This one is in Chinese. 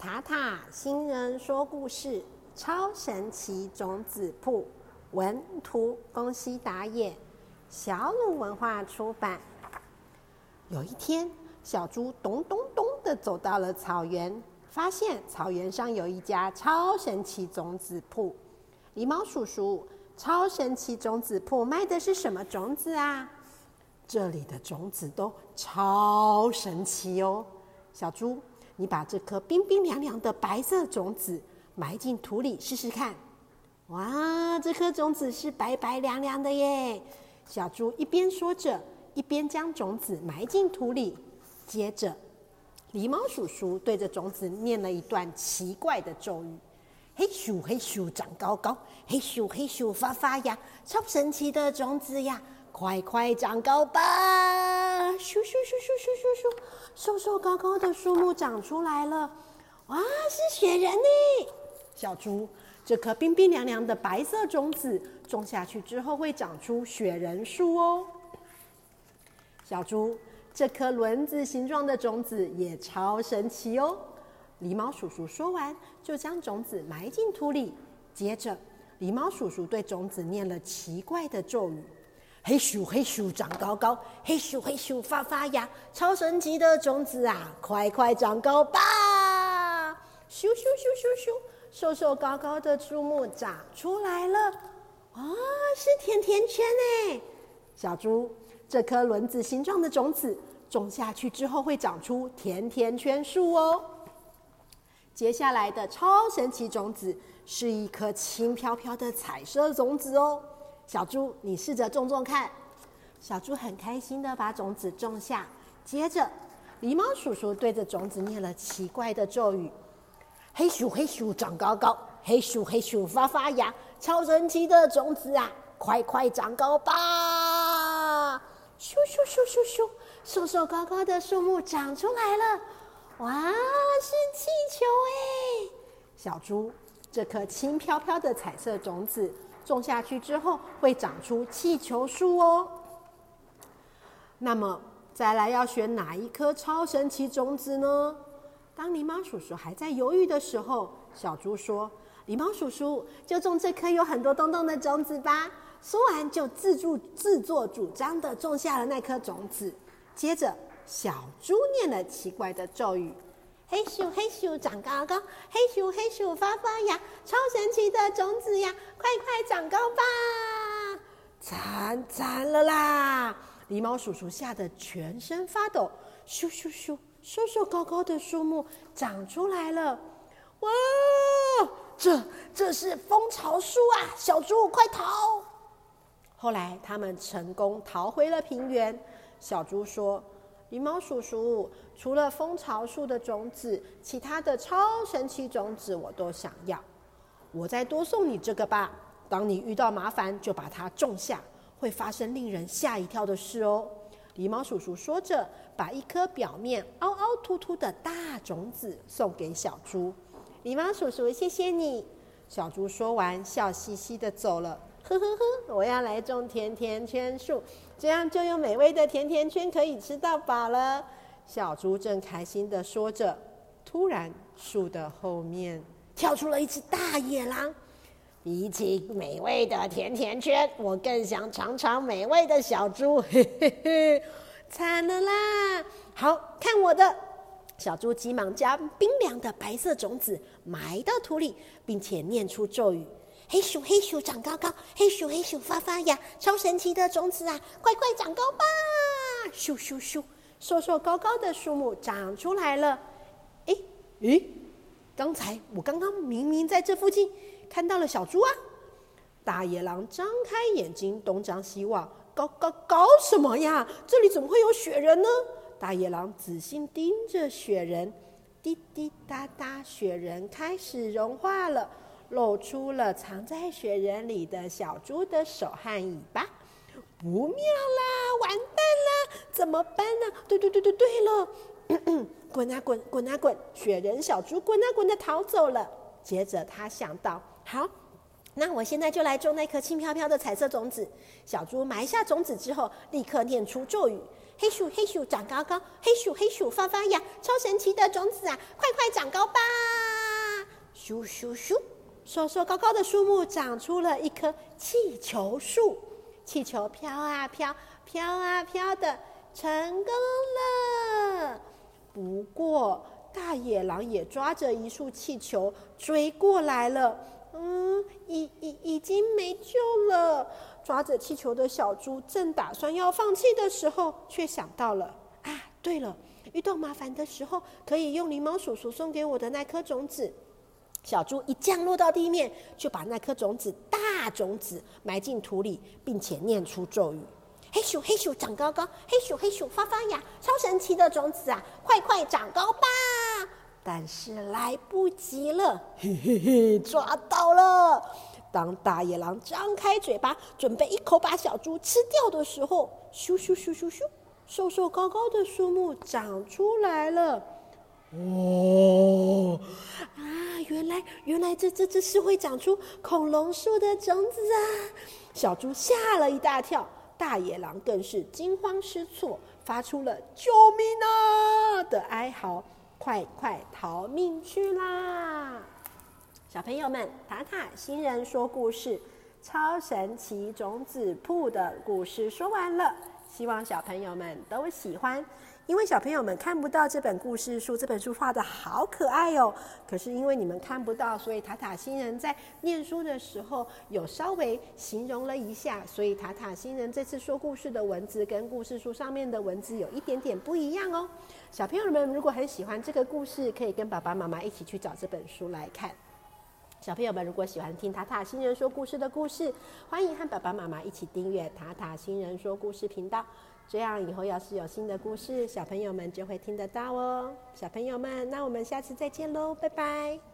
塔塔新人说故事：超神奇种子铺，文图宫西打野，小鲁文化出版。有一天，小猪咚咚咚的走到了草原，发现草原上有一家超神奇种子铺。狸猫叔叔，超神奇种子铺卖的是什么种子啊？这里的种子都超神奇哦，小猪。你把这颗冰冰凉凉的白色种子埋进土里试试看。哇，这颗种子是白白凉凉的耶！小猪一边说着，一边将种子埋进土里。接着，狸猫叔叔对着种子念了一段奇怪的咒语：“嘿咻嘿咻长高高，嘿咻嘿咻发发芽，超神奇的种子呀！”快快长高吧！咻咻咻咻咻咻咻，瘦瘦高高的树木长出来了。哇，是雪人呢！小猪，这颗冰冰凉凉的白色种子种下去之后会长出雪人树哦。小猪，这颗轮子形状的种子也超神奇哦。狸猫叔叔说完，就将种子埋进土里。接着，狸猫叔叔对种子念了奇怪的咒语。嘿咻嘿咻长高高，嘿咻嘿咻发发芽，超神奇的种子啊，快快长高吧！咻咻咻咻咻，瘦瘦高高的树木长出来了，啊、是甜甜圈哎！小猪，这颗轮子形状的种子种下去之后会长出甜甜圈树哦。接下来的超神奇种子是一颗轻飘飘的彩色种子哦。小猪，你试着种种看。小猪很开心的把种子种下，接着，狸猫叔叔对着种子念了奇怪的咒语：“嘿咻嘿咻长高高，嘿咻嘿咻发发芽，超神奇的种子啊，快快长高吧！”咻咻咻咻咻，瘦瘦高高的树木长出来了，哇，是气球哎！小猪，这颗轻飘飘的彩色种子。种下去之后会长出气球树哦。那么再来要选哪一颗超神奇种子呢？当狸猫叔叔还在犹豫的时候，小猪说：“狸猫叔叔，就种这颗有很多洞洞的种子吧。”说完就自助自作主张的种下了那颗种子。接着，小猪念了奇怪的咒语。嘿咻嘿咻长高高，嘿咻嘿咻发发芽，超神奇的种子呀！快快长高吧！惨惨了啦！狸猫叔叔吓得全身发抖。咻咻咻，瘦瘦高高的树木长出来了。哇，这这是蜂巢树啊！小猪快逃！后来他们成功逃回了平原。小猪说。狸猫叔叔，除了蜂巢树的种子，其他的超神奇种子我都想要。我再多送你这个吧。当你遇到麻烦，就把它种下，会发生令人吓一跳的事哦。狸猫叔叔说着，把一颗表面凹凹凸凸的大种子送给小猪。狸猫叔叔，谢谢你。小猪说完，笑嘻嘻的走了。呵呵呵，我要来种甜甜圈树，这样就有美味的甜甜圈可以吃到饱了。小猪正开心地说着，突然树的后面跳出了一只大野狼。比起美味的甜甜圈，我更想尝尝美味的小猪。嘿嘿嘿，惨了啦！好，看我的！小猪急忙将冰凉的白色种子埋到土里，并且念出咒语。嘿咻嘿咻长高高，嘿咻嘿咻发发芽，超神奇的种子啊，快快长高吧！咻咻咻，瘦瘦高高的树木长出来了。哎哎，刚才我刚刚明明在这附近看到了小猪啊！大野狼张开眼睛东张西望，搞搞搞什么呀？这里怎么会有雪人呢？大野狼仔细盯着雪人，滴滴答答，雪人开始融化了。露出了藏在雪人里的小猪的手和尾巴，不妙啦！完蛋啦！怎么办呢？对对对对对了，滚啊滚，滚啊滚！雪人小猪滚啊滚的逃走了。接着他想到，好，那我现在就来种那颗轻飘飘的彩色种子。小猪埋下种子之后，立刻念出咒语：黑鼠黑鼠长高高，黑鼠黑鼠发发芽，超神奇的种子啊，快快长高吧！咻咻咻，瘦瘦高高的树木长出了一棵气球树，气球飘啊飘，飘啊飘的，成功了。不过，大野狼也抓着一束气球追过来了。嗯，已已已经没救了。抓着气球的小猪正打算要放弃的时候，却想到了啊，对了，遇到麻烦的时候可以用狸猫叔叔送给我的那颗种子。小猪一降落到地面，就把那颗种子大种子埋进土里，并且念出咒语。黑鼠黑鼠长高高，黑鼠黑鼠发发芽，超神奇的种子啊，快快长高吧！但是来不及了，嘿嘿嘿，抓到了！当大野狼张开嘴巴，准备一口把小猪吃掉的时候，咻咻咻咻咻，瘦瘦高高的树木长出来了。哦，啊，原来原来这这这是会长出恐龙树的种子啊！小猪吓了一大跳。大野狼更是惊慌失措，发出了“救命啊”的哀嚎，快快逃命去啦！小朋友们，塔塔星人说故事，超神奇种子铺的故事说完了，希望小朋友们都喜欢。因为小朋友们看不到这本故事书，这本书画的好可爱哦。可是因为你们看不到，所以塔塔星人在念书的时候有稍微形容了一下，所以塔塔星人这次说故事的文字跟故事书上面的文字有一点点不一样哦。小朋友们如果很喜欢这个故事，可以跟爸爸妈妈一起去找这本书来看。小朋友们如果喜欢听塔塔星人说故事的故事，欢迎和爸爸妈妈一起订阅塔塔星人说故事频道。这样以后要是有新的故事，小朋友们就会听得到哦。小朋友们，那我们下次再见喽，拜拜。